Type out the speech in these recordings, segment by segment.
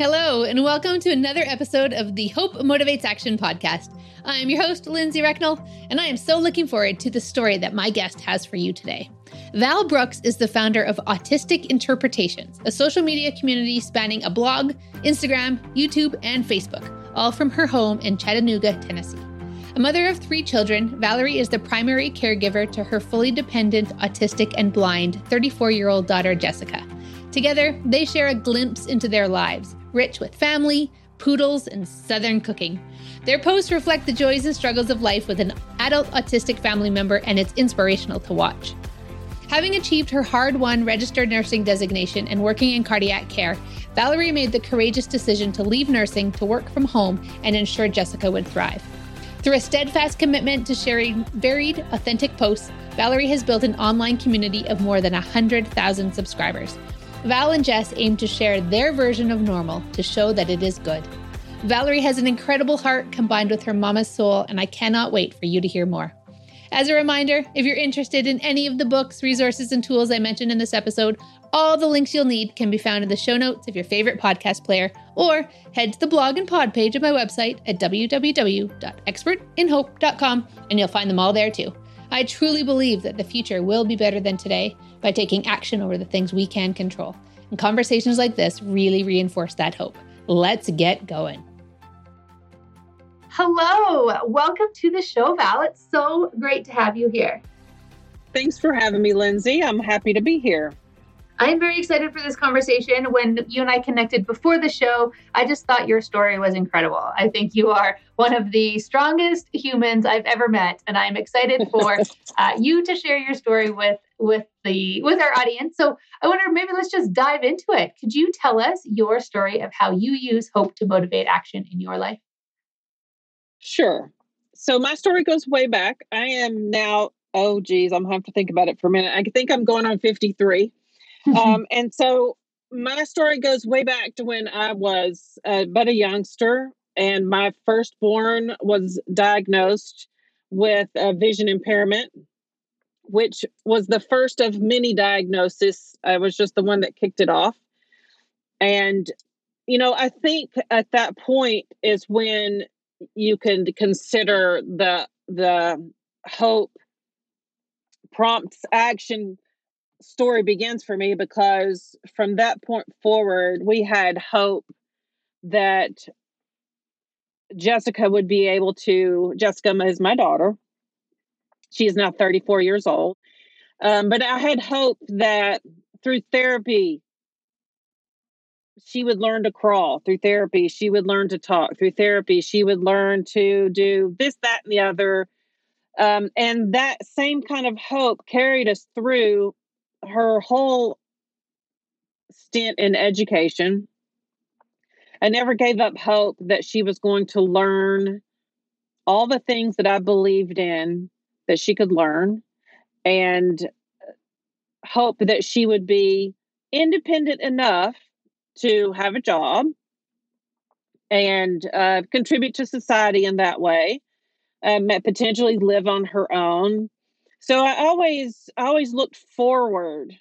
Hello, and welcome to another episode of the Hope Motivates Action podcast. I'm your host, Lindsay Recknell, and I am so looking forward to the story that my guest has for you today. Val Brooks is the founder of Autistic Interpretations, a social media community spanning a blog, Instagram, YouTube, and Facebook, all from her home in Chattanooga, Tennessee. A mother of three children, Valerie is the primary caregiver to her fully dependent, autistic, and blind 34 year old daughter, Jessica. Together, they share a glimpse into their lives rich with family, poodles, and Southern cooking. Their posts reflect the joys and struggles of life with an adult autistic family member, and it's inspirational to watch. Having achieved her hard won registered nursing designation and working in cardiac care, Valerie made the courageous decision to leave nursing to work from home and ensure Jessica would thrive. Through a steadfast commitment to sharing varied, authentic posts, Valerie has built an online community of more than 100,000 subscribers. Val and Jess aim to share their version of normal to show that it is good. Valerie has an incredible heart combined with her mama's soul, and I cannot wait for you to hear more. As a reminder, if you're interested in any of the books, resources, and tools I mentioned in this episode, all the links you'll need can be found in the show notes of your favorite podcast player, or head to the blog and pod page of my website at www.expertinhope.com, and you'll find them all there too. I truly believe that the future will be better than today by taking action over the things we can control. And conversations like this really reinforce that hope. Let's get going. Hello, welcome to the show, Val. It's so great to have you here. Thanks for having me, Lindsay. I'm happy to be here. I'm very excited for this conversation. When you and I connected before the show, I just thought your story was incredible. I think you are one of the strongest humans I've ever met, and I'm excited for uh, you to share your story with with the with our audience. So I wonder maybe let's just dive into it. Could you tell us your story of how you use hope to motivate action in your life? Sure. So my story goes way back. I am now, oh geez, I'm gonna have to think about it for a minute. I think I'm going on 53. um, and so my story goes way back to when I was uh, but a youngster, and my firstborn was diagnosed with a vision impairment, which was the first of many diagnoses. I was just the one that kicked it off. And, you know, I think at that point is when you can consider the the hope prompts action story begins for me because from that point forward, we had hope that Jessica would be able to. Jessica is my daughter. She is now 34 years old. Um, but I had hope that through therapy, she would learn to crawl. Through therapy, she would learn to talk. Through therapy, she would learn to do this, that, and the other. Um, and that same kind of hope carried us through her whole stint in education. I never gave up hope that she was going to learn all the things that I believed in that she could learn and hope that she would be independent enough to have a job and uh, contribute to society in that way, um, potentially live on her own, so I always always looked forward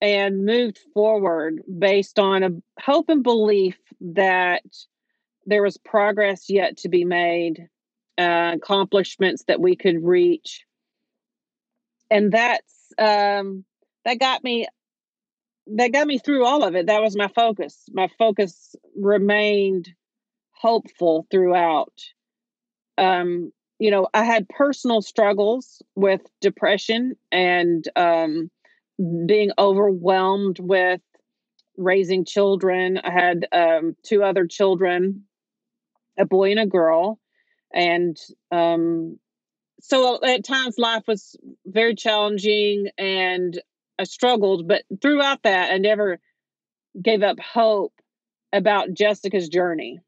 and moved forward based on a hope and belief that there was progress yet to be made, uh, accomplishments that we could reach, and that's um, that got me that got me through all of it. That was my focus. My focus remained hopeful throughout. Um, you know, I had personal struggles with depression and um, being overwhelmed with raising children. I had um, two other children, a boy and a girl. And um, so at times life was very challenging and I struggled, but throughout that, I never gave up hope about Jessica's journey.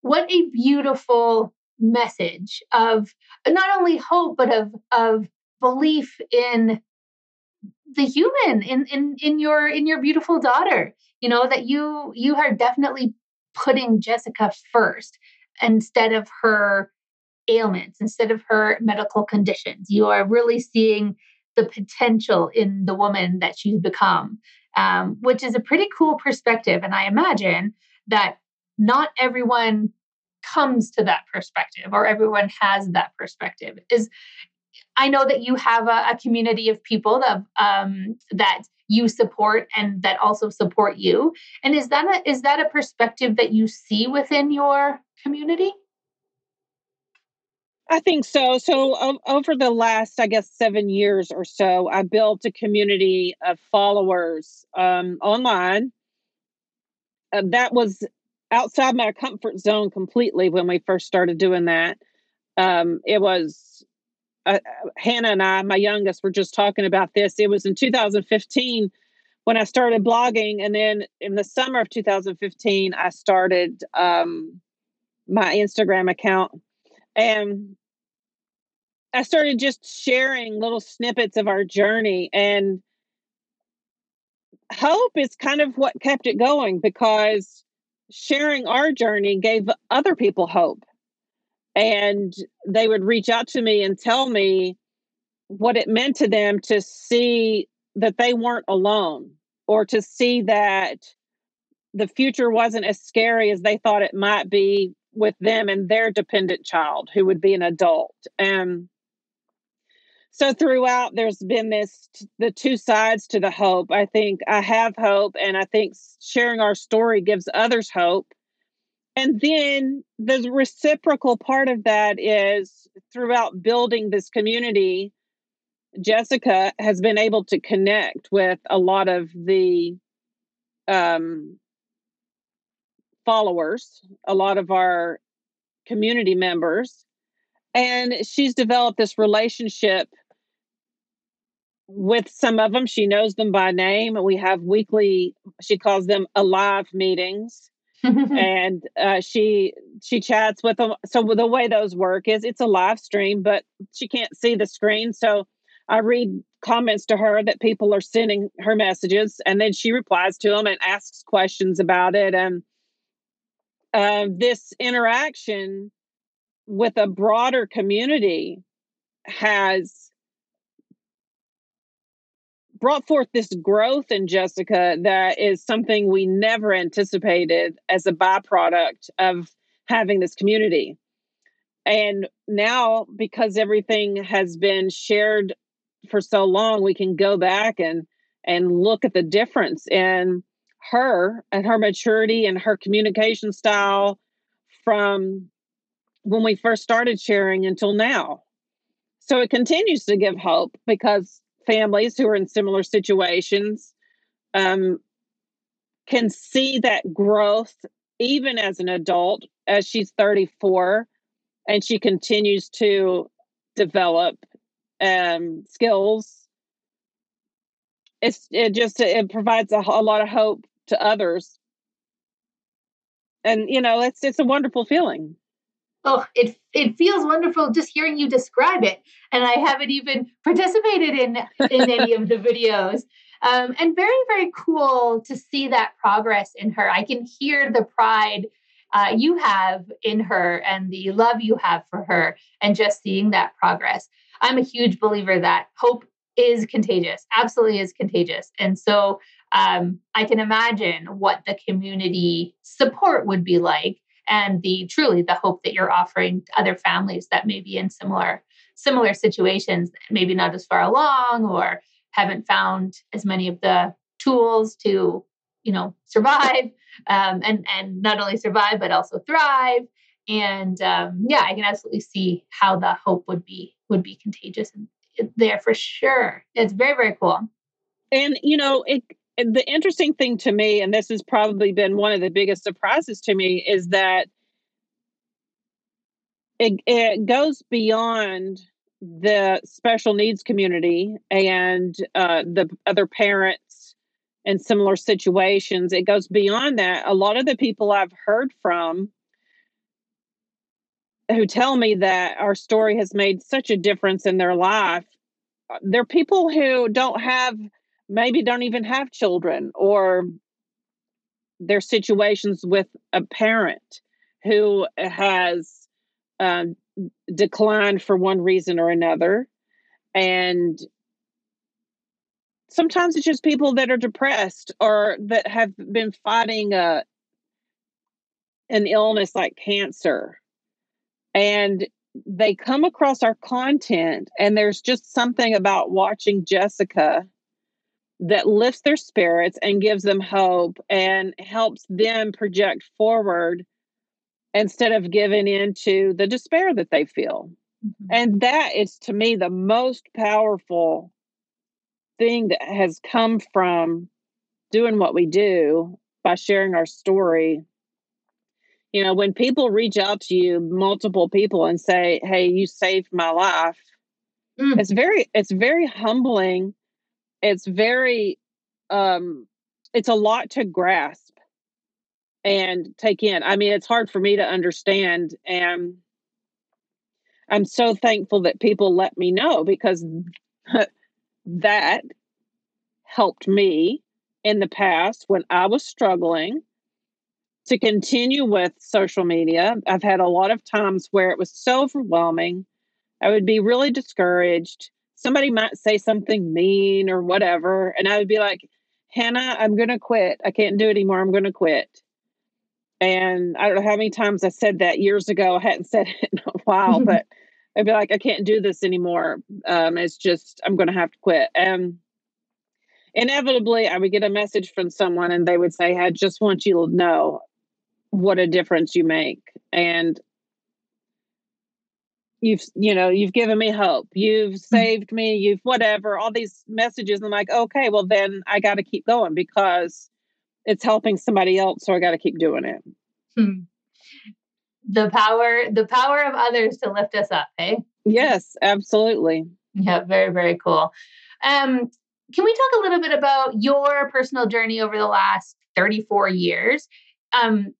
What a beautiful message of not only hope but of of belief in the human in in in your in your beautiful daughter you know that you you are definitely putting jessica first instead of her ailments instead of her medical conditions you are really seeing the potential in the woman that she's become um, which is a pretty cool perspective. And I imagine that not everyone comes to that perspective or everyone has that perspective. Is I know that you have a, a community of people that um, that you support and that also support you. And is that a, is that a perspective that you see within your community? I think so. So o- over the last, I guess, seven years or so, I built a community of followers um, online. Uh, that was outside my comfort zone completely when we first started doing that. Um, it was uh, Hannah and I, my youngest, were just talking about this. It was in 2015 when I started blogging, and then in the summer of 2015, I started um, my Instagram account, and I started just sharing little snippets of our journey. And hope is kind of what kept it going because sharing our journey gave other people hope and they would reach out to me and tell me what it meant to them to see that they weren't alone or to see that the future wasn't as scary as they thought it might be with them and their dependent child who would be an adult. And so throughout there's been this the two sides to the hope. I think i have hope and i think sharing our story gives others hope and then the reciprocal part of that is throughout building this community, Jessica has been able to connect with a lot of the um, followers, a lot of our community members. And she's developed this relationship with some of them. She knows them by name. We have weekly, she calls them alive meetings and uh, she she chats with them. So the way those work is it's a live stream, but she can't see the screen. So I read comments to her that people are sending her messages, and then she replies to them and asks questions about it. And uh, this interaction with a broader community has brought forth this growth in Jessica that is something we never anticipated as a byproduct of having this community. And now, because everything has been shared for so long, we can go back and and look at the difference in her and her maturity and her communication style from when we first started sharing until now. So it continues to give hope because families who are in similar situations um, can see that growth even as an adult as she's 34 and she continues to develop um, skills. It's it just it provides a, a lot of hope to others. And you know it's it's a wonderful feeling oh, it it feels wonderful just hearing you describe it. And I haven't even participated in in any of the videos. Um, and very very cool to see that progress in her. I can hear the pride uh, you have in her and the love you have for her, and just seeing that progress. I'm a huge believer that hope is contagious, absolutely is contagious. And so um, I can imagine what the community support would be like and the truly the hope that you're offering to other families that may be in similar similar situations maybe not as far along or haven't found as many of the tools to you know survive um, and and not only survive but also thrive. And um, yeah i can absolutely see how the hope would be would be contagious there for sure. It's very very cool. And you know it the interesting thing to me, and this has probably been one of the biggest surprises to me, is that it, it goes beyond the special needs community and uh, the other parents in similar situations. It goes beyond that. A lot of the people I've heard from who tell me that our story has made such a difference in their life, uh, they're people who don't have maybe don't even have children or their situations with a parent who has um, declined for one reason or another. And sometimes it's just people that are depressed or that have been fighting a an illness like cancer. And they come across our content and there's just something about watching Jessica that lifts their spirits and gives them hope and helps them project forward instead of giving into the despair that they feel. Mm-hmm. And that is to me the most powerful thing that has come from doing what we do by sharing our story you know when people reach out to you multiple people and say hey you saved my life mm. it's very it's very humbling it's very um it's a lot to grasp and take in i mean it's hard for me to understand and i'm so thankful that people let me know because that helped me in the past when i was struggling to continue with social media. I've had a lot of times where it was so overwhelming. I would be really discouraged. Somebody might say something mean or whatever. And I would be like, Hannah, I'm going to quit. I can't do it anymore. I'm going to quit. And I don't know how many times I said that years ago. I hadn't said it in a while, but I'd be like, I can't do this anymore. Um, it's just, I'm going to have to quit. And inevitably, I would get a message from someone and they would say, I just want you to know what a difference you make and you've you know you've given me hope. You've hmm. saved me. You've whatever all these messages. I'm like okay well then i got to keep going because it's helping somebody else so i got to keep doing it. Hmm. the power the power of others to lift us up eh? Yes absolutely. Yeah very very cool. Um can we talk a little bit about your personal journey over the last 34 years? Um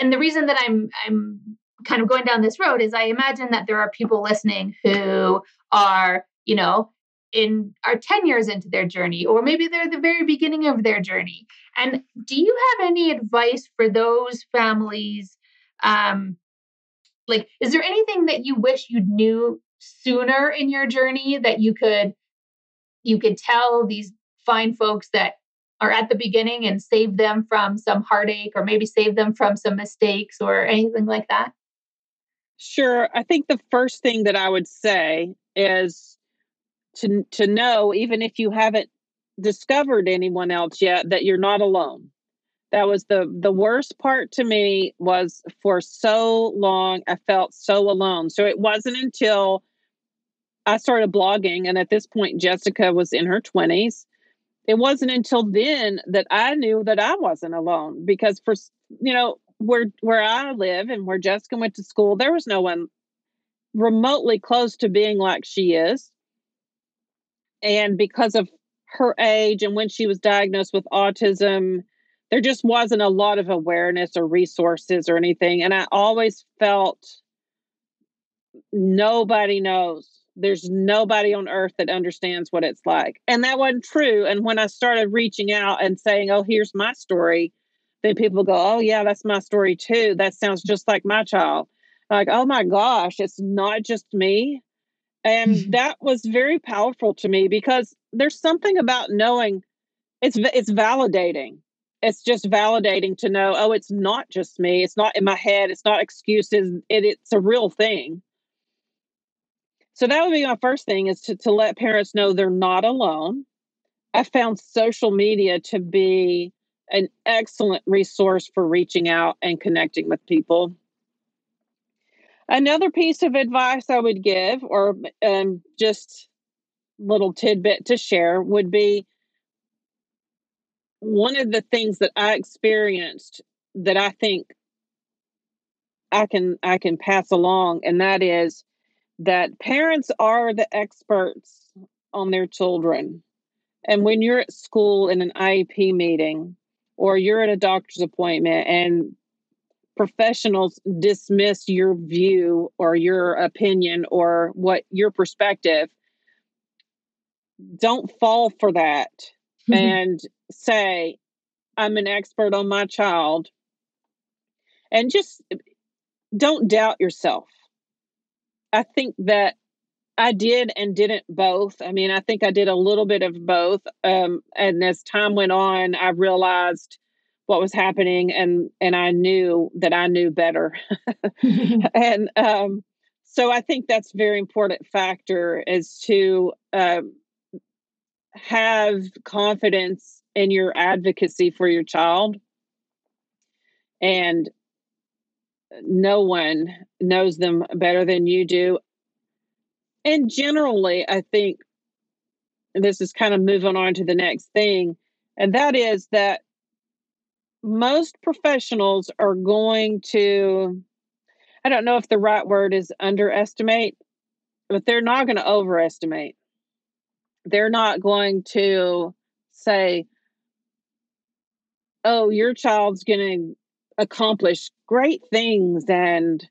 and the reason that I'm I'm kind of going down this road is I imagine that there are people listening who are, you know, in are 10 years into their journey or maybe they're the very beginning of their journey. And do you have any advice for those families um like is there anything that you wish you knew sooner in your journey that you could you could tell these fine folks that are at the beginning and save them from some heartache or maybe save them from some mistakes or anything like that? Sure. I think the first thing that I would say is to to know even if you haven't discovered anyone else yet that you're not alone. That was the the worst part to me was for so long I felt so alone. So it wasn't until I started blogging and at this point Jessica was in her 20s it wasn't until then that I knew that I wasn't alone because for you know where where I live and where Jessica went to school there was no one remotely close to being like she is and because of her age and when she was diagnosed with autism there just wasn't a lot of awareness or resources or anything and I always felt nobody knows there's nobody on earth that understands what it's like. And that wasn't true. And when I started reaching out and saying, oh, here's my story, then people go, oh, yeah, that's my story too. That sounds just like my child. Like, oh my gosh, it's not just me. And mm-hmm. that was very powerful to me because there's something about knowing it's it's validating. It's just validating to know, oh, it's not just me. It's not in my head. It's not excuses. It, it's a real thing. So that would be my first thing is to, to let parents know they're not alone. I found social media to be an excellent resource for reaching out and connecting with people. Another piece of advice I would give, or um, just little tidbit to share, would be one of the things that I experienced that I think I can I can pass along, and that is that parents are the experts on their children. And when you're at school in an IEP meeting or you're at a doctor's appointment and professionals dismiss your view or your opinion or what your perspective, don't fall for that mm-hmm. and say, I'm an expert on my child. And just eh, don't doubt yourself I think that I did and didn't both. I mean, I think I did a little bit of both. Um, and as time went on, I realized what was happening and and I knew that I knew better. and um, so I think that's a very important factor is to uh, have confidence in your advocacy for your child. And no one knows them better than you do and generally, I think this is kind of moving on to the next thing, and that is that most professionals are going to, I don't know if the right word is underestimate, but they're not going to overestimate. They're not going to say, oh, your child's going to accomplish great things and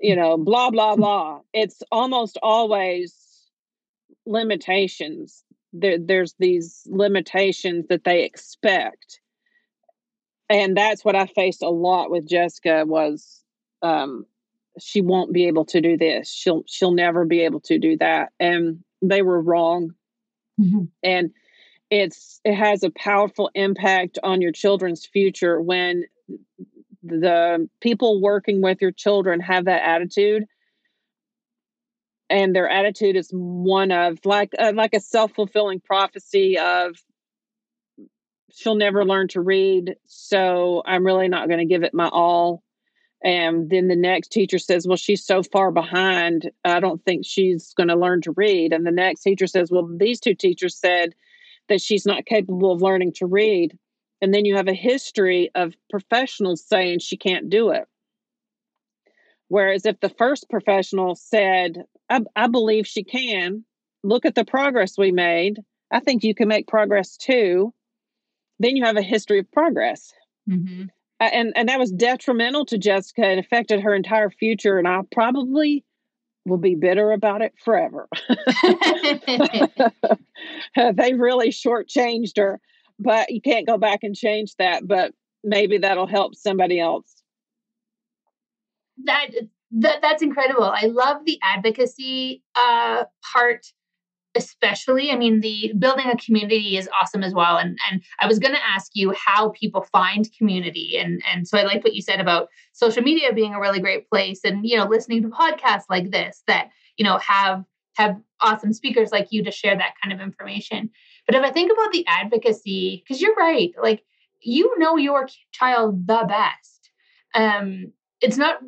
you know, blah, blah, blah. It's almost always limitations. There, there's these limitations that they expect. And that's what I faced a lot with Jessica was um, she won't be able to do this. She'll she'll never be able to do that. And they were wrong. Mm-hmm. And it's it has a powerful impact on your children's future when the people working with your children have that attitude. And their attitude is one of like uh, like a self-fulfilling prophecy of she'll never learn to read so i'm really not going to give it my all. And then the next teacher says well she's so far behind i don't think she's going to learn to read. And the next teacher says well these two teachers said that she's not capable of learning to read and then you have a history of professionals saying she can't do it. Whereas if the first professional said, I, I believe she can, look at the progress we made, I think you can make progress too, then you have a history of progress. Mm-hmm. Uh, and, and that was detrimental to Jessica and affected her entire future. And I probably will be bitter about it forever. they really shortchanged her but you can't go back and change that. But maybe that'll help somebody else. That, that that's incredible. I love the advocacy uh, part especially i mean the building a community is awesome as well and and i was going to ask you how people find community and and so i like what you said about social media being a really great place and you know listening to podcasts like this that you know have have awesome speakers like you to share that kind of information but if I think about the advocacy, because you're right, like you know your child the best. Um, it's not,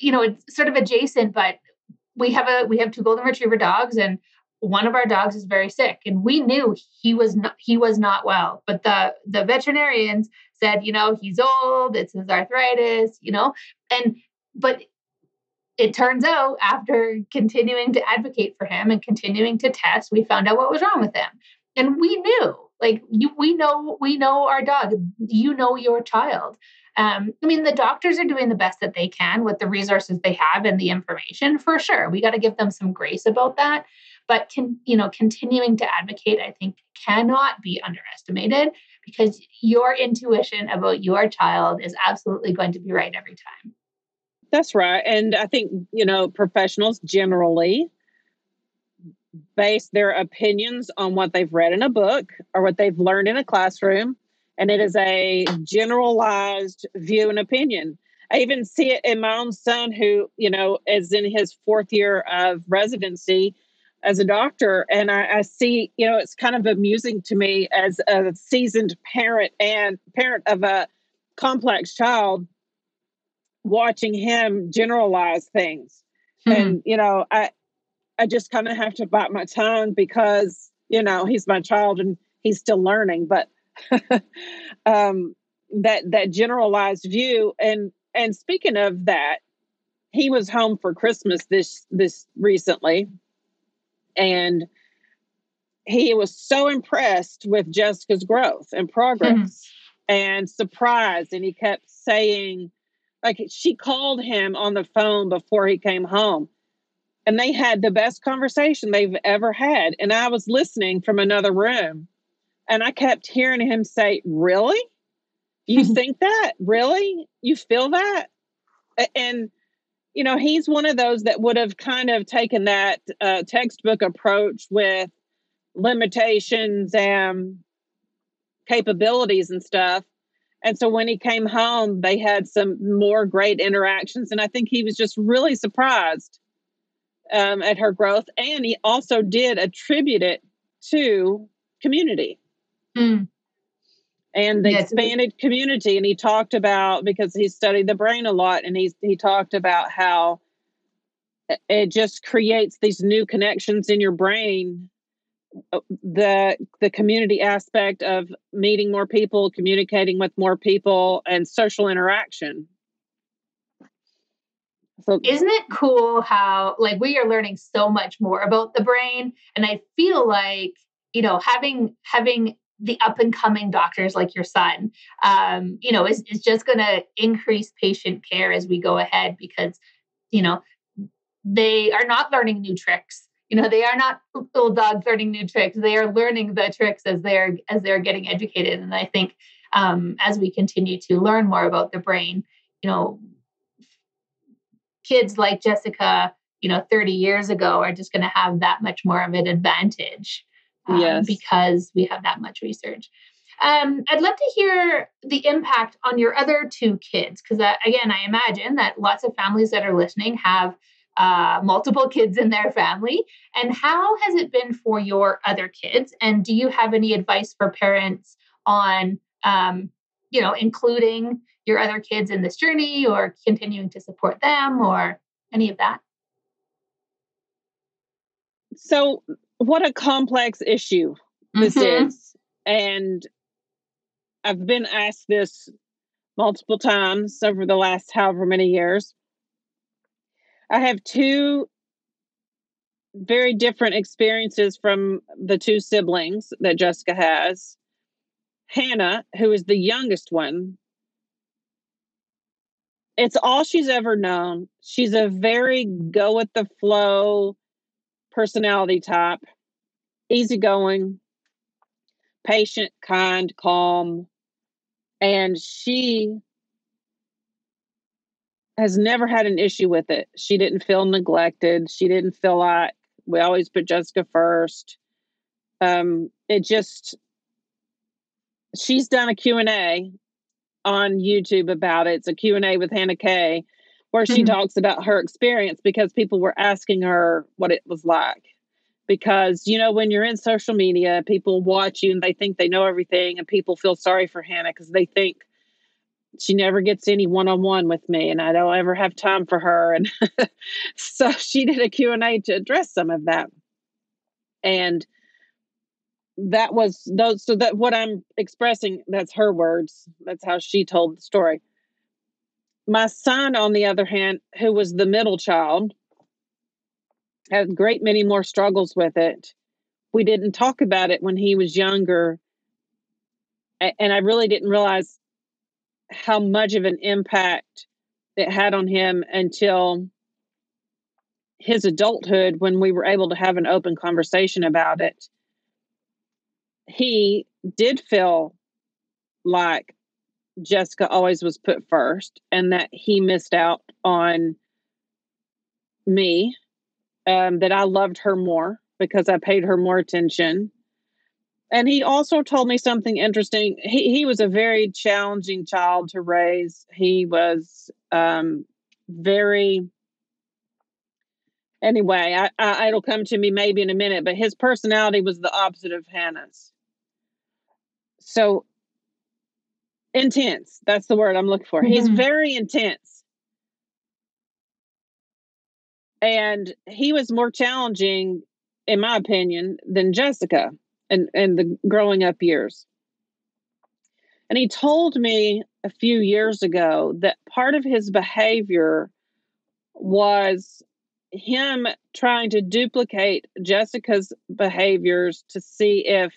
you know, it's sort of adjacent, but we have a we have two golden retriever dogs, and one of our dogs is very sick, and we knew he was not he was not well. But the the veterinarians said, you know, he's old, it's his arthritis, you know, and but it turns out after continuing to advocate for him and continuing to test, we found out what was wrong with him and we knew like you we know we know our dog. You know your child. Um, i mean the doctors are doing the best that they can with the resources they have and the information for sure. We got to give them some grace about that. But can you know continuing to advocate i think cannot be underestimated because your intuition about your child is absolutely going to be right every time. That's right. And i think you know professionals generally base their opinions on what they've read in a book or what they've learned in a classroom. And it is a generalized view and opinion. I even see it in my own son, who, you know, is in his fourth year of residency as a doctor. And I, I see, you know, it's kind of amusing to me as a seasoned parent and parent of a complex child watching him generalize things. Mm-hmm. And, you know, I, I just kind of have to bite my tongue because, you know, he's my child and he's still learning. But um, that that generalized view and and speaking of that, he was home for Christmas this this recently, and he was so impressed with Jessica's growth and progress mm-hmm. and surprised, and he kept saying, like she called him on the phone before he came home and they had the best conversation they've ever had. And I was listening from another room and I kept hearing him say, Really? You think that? Really? You feel that? And, you know, he's one of those that would have kind of taken that uh, textbook approach with limitations and capabilities and stuff. And so when he came home, they had some more great interactions. And I think he was just really surprised um, at her growth. And he also did attribute it to community. Mm and the yes. expanded community and he talked about because he studied the brain a lot and he he talked about how it just creates these new connections in your brain uh, the the community aspect of meeting more people communicating with more people and social interaction so isn't it cool how like we are learning so much more about the brain and i feel like you know having having the up and coming doctors like your son, um, you know, is, is just going to increase patient care as we go ahead because, you know, they are not learning new tricks. You know, they are not little dogs learning new tricks. They are learning the tricks as they're as they're getting educated. And I think um, as we continue to learn more about the brain, you know, kids like Jessica, you know, 30 years ago are just going to have that much more of an advantage um, yes. because we have that much research. Um, I'd love to hear the impact on your other two kids, because uh, again, I imagine that lots of families that are listening have uh, multiple kids in their family. And how has it been for your other kids? And do you have any advice for parents on, um, you know, including your other kids in this journey or continuing to support them or any of that? So what a complex issue this mm-hmm. is. And I've been asked this multiple times over the last however many years. I have two very different experiences from the two siblings that Jessica has. Hannah, who is the youngest one, it's all she's ever known. She's a very go with the flow, personality type, easygoing, patient, kind, calm. And she has never had an issue with it. She didn't feel neglected. She didn't feel like we always put Jessica first. Um, it just she's done a Q&A on YouTube about it. It's a Q&A with Hannah Kay where she mm-hmm. talks about her experience because people were asking her what it was like. Because, you know, when you're in social media, people watch you and they think they know everything, and people feel sorry for Hannah because they think she never gets any one-on-one with me and I don't ever have time for her. And so she did a Q&A to address some of that. And that was those so that what I'm expressing, that's her words. That's how she told the story. My son, on the other hand, who was the middle child, had a great many more struggles with it. We didn't talk about it when he was younger. And I really didn't realize how much of an impact it had on him until his adulthood when we were able to have an open conversation about it. He did feel like Jessica always was put first and that he missed out on me, um, that I loved her more because I paid her more attention. And he also told me something interesting. He, he was a very challenging child to raise. He was um, very, anyway, I, I, it'll come to me maybe in a minute, but his personality was the opposite of Hannah's. So intense. That's the word I'm looking for. Mm-hmm. He's very intense. And he was more challenging, in my opinion, than Jessica and, and the growing up years. And he told me a few years ago that part of his behavior was him trying to duplicate Jessica's behaviors to see if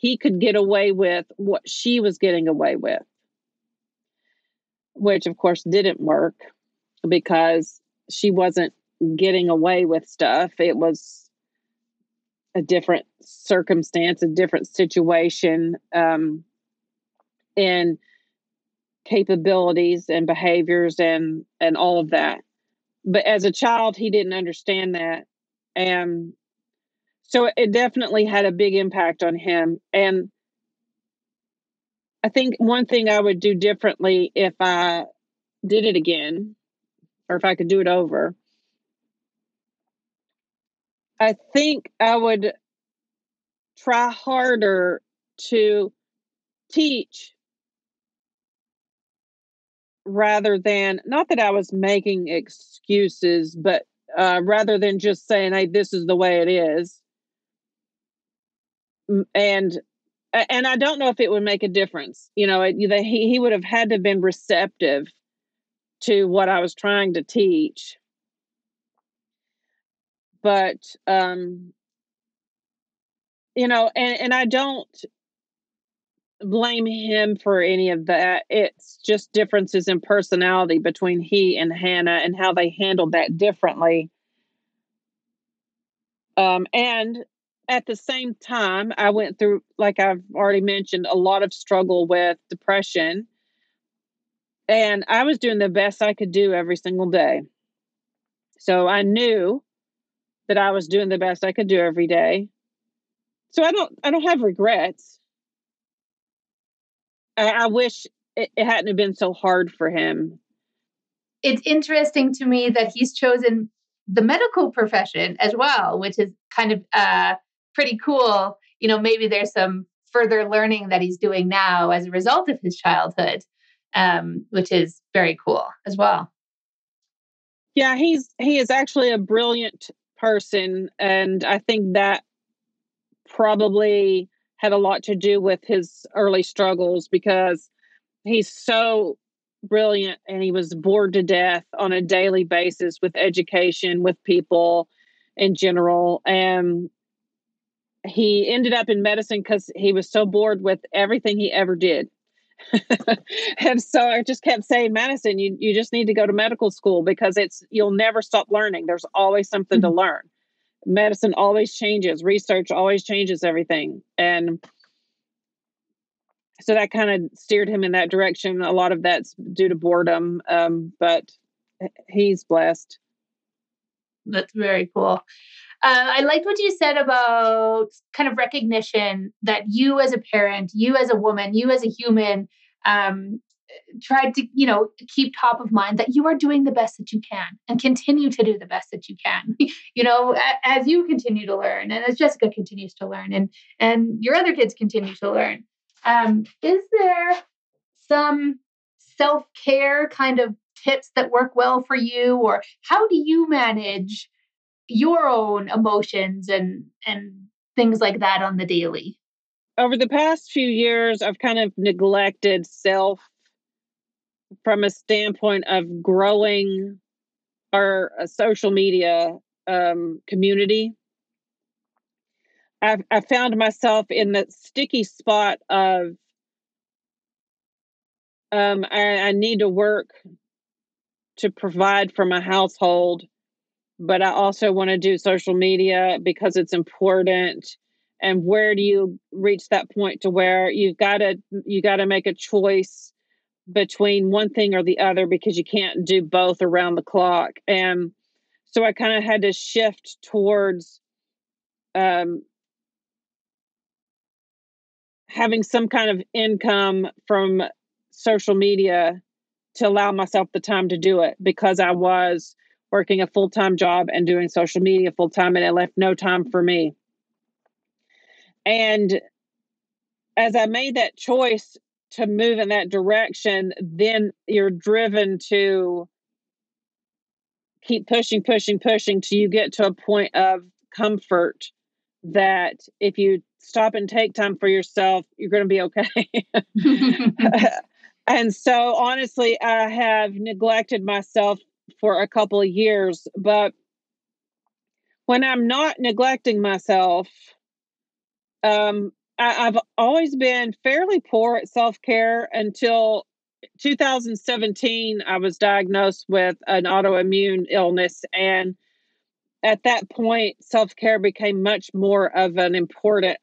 he could get away with what she was getting away with, which of course didn't work because she wasn't getting away with stuff. It was a different circumstance, a different situation, um, and capabilities and behaviors and and all of that. but as a child, he didn't understand that. And so it definitely had a big impact on him. And I think one thing I would do differently if I did it again, or if I could do it over, I think I would try harder to teach rather than not that I was making excuses, but uh, rather than just saying, "Hey, this is the way it is," and and I don't know if it would make a difference. You know, it, he he would have had to have been receptive to what I was trying to teach, but um, you know, and and I don't blame him for any of that. It's just differences in personality between he and Hannah and how they handled that differently. Um, and at the same time, I went through, like I've already mentioned, a lot of struggle with depression. And I was doing the best I could do every single day. So I knew that I was doing the best I could do every day. So I don't I don't have regrets I, I wish it, it hadn't been so hard for him. It's interesting to me that he's chosen the medical profession as well, which is kind of uh, pretty cool. You know, maybe there's some further learning that he's doing now as a result of his childhood, um, which is very cool as well. Yeah, he's he is actually a brilliant person, and I think that probably had a lot to do with his early struggles because he's so brilliant and he was bored to death on a daily basis with education, with people in general. And he ended up in medicine because he was so bored with everything he ever did. and so I just kept saying, Madison, you, you just need to go to medical school because it's you'll never stop learning. There's always something mm-hmm. to learn medicine always changes, research always changes everything. And so that kind of steered him in that direction. A lot of that's due to boredom, um, but he's blessed. That's very cool. Uh, I liked what you said about kind of recognition that you as a parent, you as a woman, you as a human, um, tried to you know keep top of mind that you are doing the best that you can and continue to do the best that you can. You know as you continue to learn and as jessica continues to learn and and your other kids continue to learn um, is there some self-care kind of tips that work well for you or how do you manage your own emotions and and things like that on the daily over the past few years i've kind of neglected self from a standpoint of growing our uh, social media um, community. I've, I found myself in the sticky spot of um, I, I need to work to provide for my household, but I also want to do social media because it's important. And where do you reach that point to where you've got to you got to make a choice between one thing or the other because you can't do both around the clock. And so I kind of had to shift towards um, having some kind of income from social media to allow myself the time to do it because I was working a full time job and doing social media full time, and it left no time for me. And as I made that choice, to move in that direction, then you're driven to keep pushing, pushing, pushing till you get to a point of comfort that if you stop and take time for yourself, you're going to be okay. and so, honestly, I have neglected myself for a couple of years, but when I'm not neglecting myself, um, I, have always been fairly poor at self care until 2017. I was diagnosed with an autoimmune illness. And at that point, self care became much more of an important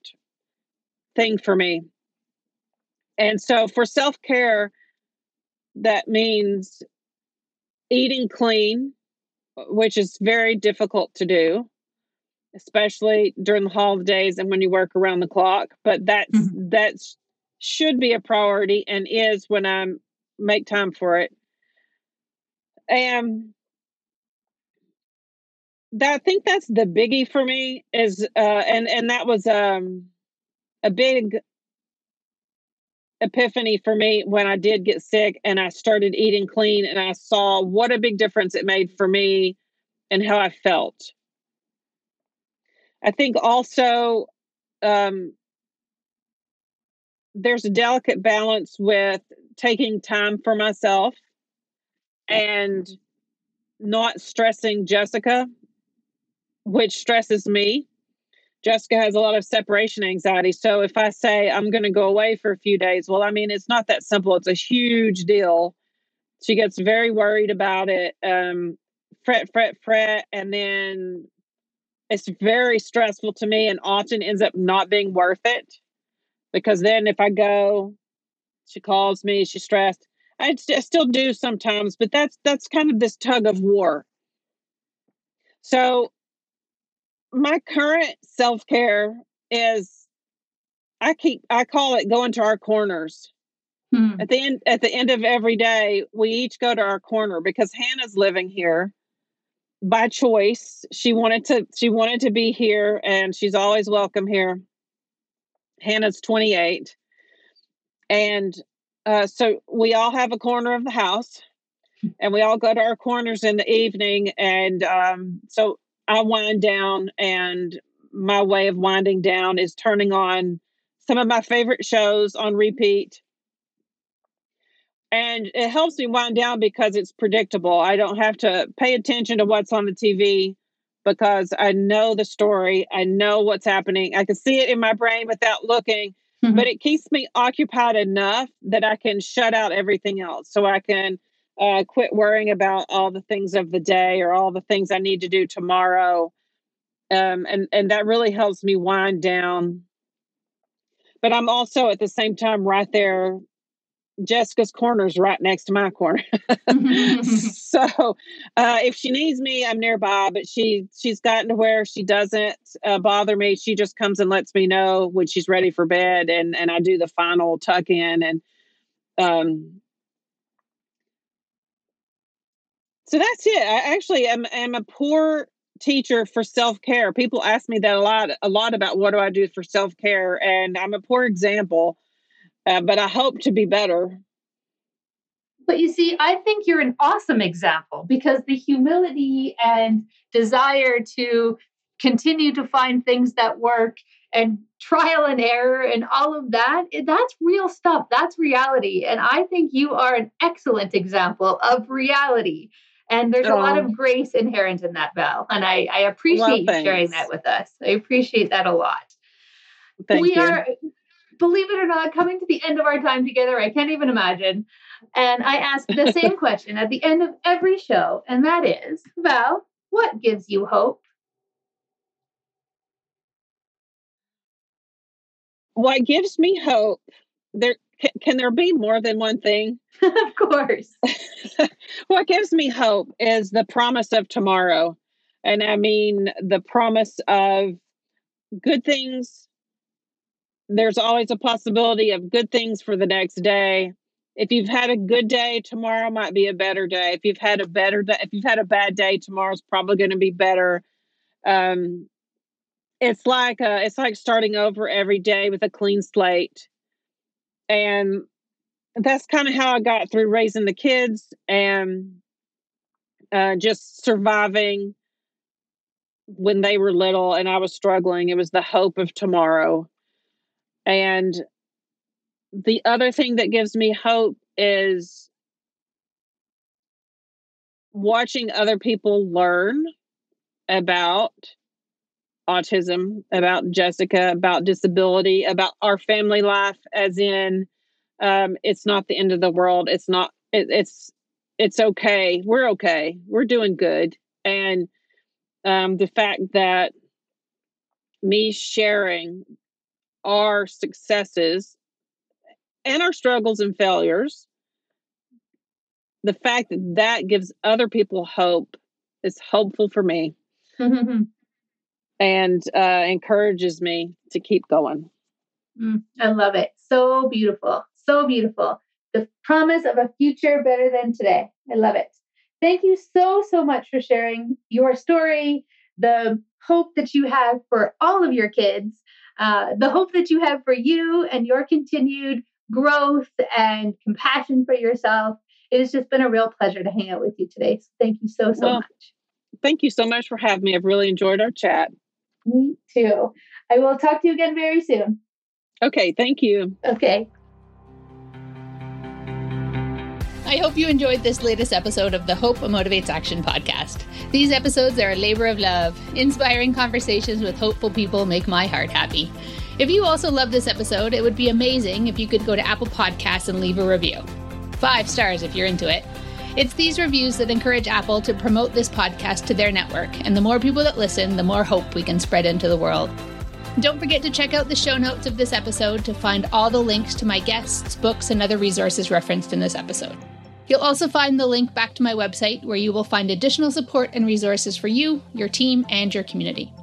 thing for me. And so for self care, that means eating clean, which is very difficult to do, especially during the holidays and when you work around the clock. But that's mm-hmm. that's should be a priority and is when I make time for it. And that I think that's the biggie for me is uh and and that was um a big epiphany for me when I did get sick and I started eating clean and I saw what a big difference it made for me and how I felt. I think also um, there's a delicate balance with taking time for myself and not stressing Jessica, which stresses me. Jessica has a lot of separation anxiety. So if I say I'm going to go away for a few days, well, I mean, it's not that simple. It's a huge deal. She gets very worried about it, um, fret, fret, fret. And then it's very stressful to me and often ends up not being worth it because then if I go, she calls me, she's stressed. I, I still do sometimes, but that's that's kind of this tug of war. So my current self care is I keep I call it going to our corners. Hmm. At the end at the end of every day, we each go to our corner because Hannah's living here by choice. She wanted to she wanted to be here and she's always welcome here. Hannah's 28. And uh, so we all have a corner of the house and we all go to our corners in the evening and um, so I wind down, and my way of winding down is turning on some of my favorite shows on repeat. And it helps me wind down because it's predictable. I don't have to pay attention to what's on the TV because I know the story. I know what's happening. I can see it in my brain without looking, mm-hmm. but it keeps me occupied enough that I can shut out everything else. So I can uh, quit worrying about all the things of the day or all the things I need to do tomorrow. Um, and and that really helps me wind down. But I'm also at the same time right there. Jessica's corner is right next to my corner, so uh, if she needs me, I'm nearby. But she she's gotten to where she doesn't uh, bother me. She just comes and lets me know when she's ready for bed, and and I do the final tuck in and um So that's it. I actually am am a poor teacher for self-care. People ask me that a lot a lot about what do I do for self-care and I'm a poor example. Uh, but I hope to be better. But you see, I think you're an awesome example because the humility and desire to continue to find things that work and trial and error and all of that that's real stuff that's reality and i think you are an excellent example of reality and there's oh. a lot oh. of oh. grace inherent in that, Val. And I, I appreciate well, you sharing that with us. I appreciate that a lot. Thank we you. are, believe it or not, coming to the end of our time together. I can't even imagine. And I ask the same question at the end of every show, and that is Val, what gives you hope? What gives me hope? There can, can there be more than one thing? of course. what gives me hope is the promise of tomorrow. And I mean the promise of good things. There's always a possibility of good things for the next day. If you've had a good day, tomorrow might be a better day. If you've had a better day, if you've had a bad day, tomorrow's probably going to be better. Um, it's like uh, it's like starting over every day with a clean slate and that's kind of how I got through raising the kids and uh, just surviving when they were little and I was struggling. It was the hope of tomorrow. And the other thing that gives me hope is watching other people learn about autism, about Jessica, about disability, about our family life, as in um, it's not the end of the world. It's not. It, it's it's okay. We're okay. We're doing good. And um, the fact that me sharing our successes and our struggles and failures, the fact that that gives other people hope is hopeful for me and uh, encourages me to keep going. Mm, I love it. So beautiful. So beautiful. The promise of a future better than today. I love it. Thank you so, so much for sharing your story, the hope that you have for all of your kids, uh, the hope that you have for you and your continued growth and compassion for yourself. It has just been a real pleasure to hang out with you today. So thank you so, so well, much. Thank you so much for having me. I've really enjoyed our chat. Me too. I will talk to you again very soon. Okay, thank you. Okay. I hope you enjoyed this latest episode of the Hope Motivates Action podcast. These episodes are a labor of love. Inspiring conversations with hopeful people make my heart happy. If you also love this episode, it would be amazing if you could go to Apple Podcasts and leave a review. Five stars if you're into it. It's these reviews that encourage Apple to promote this podcast to their network, and the more people that listen, the more hope we can spread into the world. Don't forget to check out the show notes of this episode to find all the links to my guests, books, and other resources referenced in this episode. You'll also find the link back to my website where you will find additional support and resources for you, your team, and your community.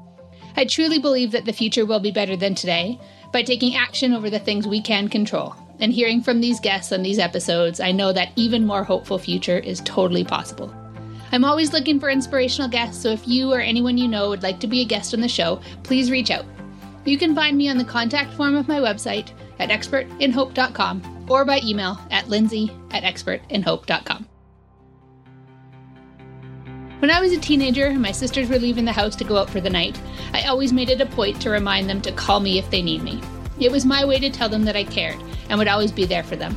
I truly believe that the future will be better than today by taking action over the things we can control. And hearing from these guests on these episodes, I know that even more hopeful future is totally possible. I'm always looking for inspirational guests, so if you or anyone you know would like to be a guest on the show, please reach out. You can find me on the contact form of my website at expertinhope.com or by email at lindsay at expertinhope.com. When I was a teenager and my sisters were leaving the house to go out for the night, I always made it a point to remind them to call me if they need me. It was my way to tell them that I cared and would always be there for them.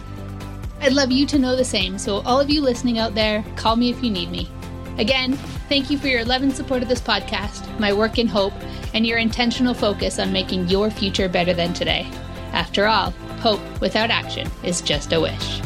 I'd love you to know the same, so all of you listening out there, call me if you need me. Again, thank you for your love and support of this podcast, my work in hope, and your intentional focus on making your future better than today. After all, hope without action is just a wish.